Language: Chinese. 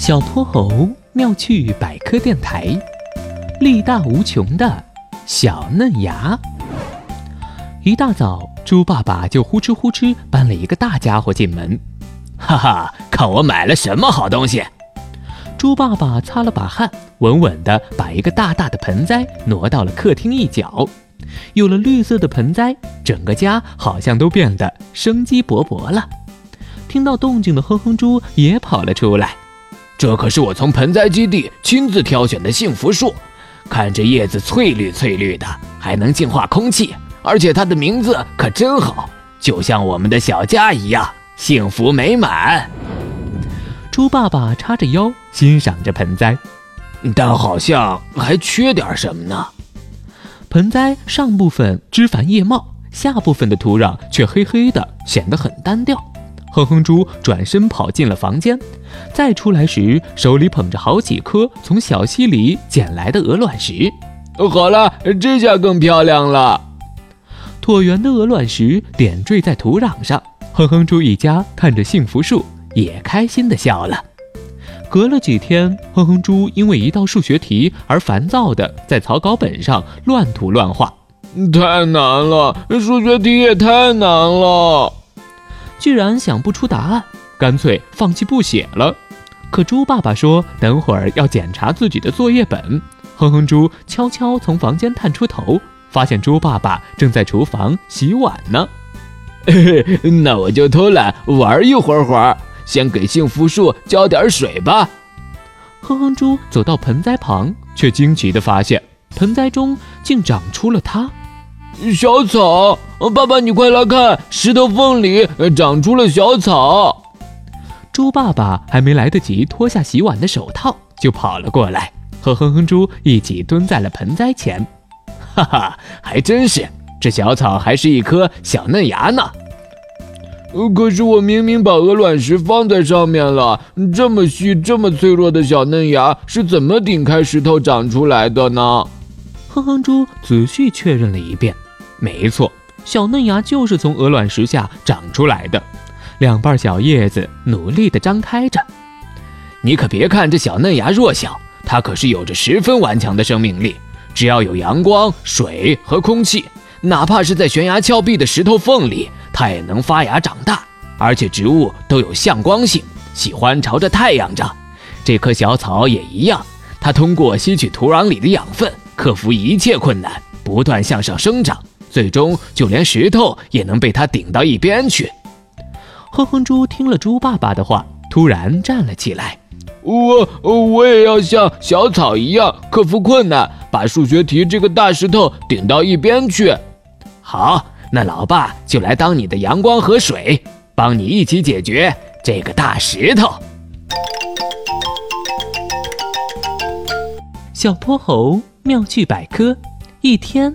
小泼猴妙趣百科电台，力大无穷的小嫩芽。一大早，猪爸爸就呼哧呼哧搬了一个大家伙进门。哈哈，看我买了什么好东西！猪爸爸擦了把汗，稳稳地把一个大大的盆栽挪到了客厅一角。有了绿色的盆栽，整个家好像都变得生机勃勃了。听到动静的哼哼猪也跑了出来。这可是我从盆栽基地亲自挑选的幸福树，看这叶子翠绿翠绿的，还能净化空气，而且它的名字可真好，就像我们的小家一样，幸福美满。猪爸爸叉着腰欣赏着盆栽，但好像还缺点什么呢？盆栽上部分枝繁叶茂，下部分的土壤却黑黑的，显得很单调。哼哼猪转身跑进了房间，再出来时手里捧着好几颗从小溪里捡来的鹅卵石。好了，这下更漂亮了。椭圆的鹅卵石点缀在土壤上，哼哼猪一家看着幸福树，也开心地笑了。隔了几天，哼哼猪因为一道数学题而烦躁地在草稿本上乱涂乱画。太难了，数学题也太难了。居然想不出答案，干脆放弃不写了。可猪爸爸说，等会儿要检查自己的作业本。哼哼猪悄悄从房间探出头，发现猪爸爸正在厨房洗碗呢。嘿嘿，那我就偷懒玩一会儿会儿，先给幸福树浇点水吧。哼哼猪走到盆栽旁，却惊奇地发现，盆栽中竟长出了它。小草，爸爸，你快来看，石头缝里长出了小草。猪爸爸还没来得及脱下洗碗的手套，就跑了过来，和哼哼猪一起蹲在了盆栽前。哈哈，还真是，这小草还是一颗小嫩芽呢。可是我明明把鹅卵石放在上面了，这么细、这么脆弱的小嫩芽是怎么顶开石头长出来的呢？哼哼猪仔细确认了一遍。没错，小嫩芽就是从鹅卵石下长出来的，两瓣小叶子努力地张开着。你可别看这小嫩芽弱小，它可是有着十分顽强的生命力。只要有阳光、水和空气，哪怕是在悬崖峭壁的石头缝里，它也能发芽长大。而且植物都有向光性，喜欢朝着太阳长。这棵小草也一样，它通过吸取土壤里的养分，克服一切困难，不断向上生长。最终，就连石头也能被他顶到一边去。哼哼猪听了猪爸爸的话，突然站了起来。我我也要像小草一样克服困难，把数学题这个大石头顶到一边去。好，那老爸就来当你的阳光和水，帮你一起解决这个大石头。小泼猴妙趣百科，一天。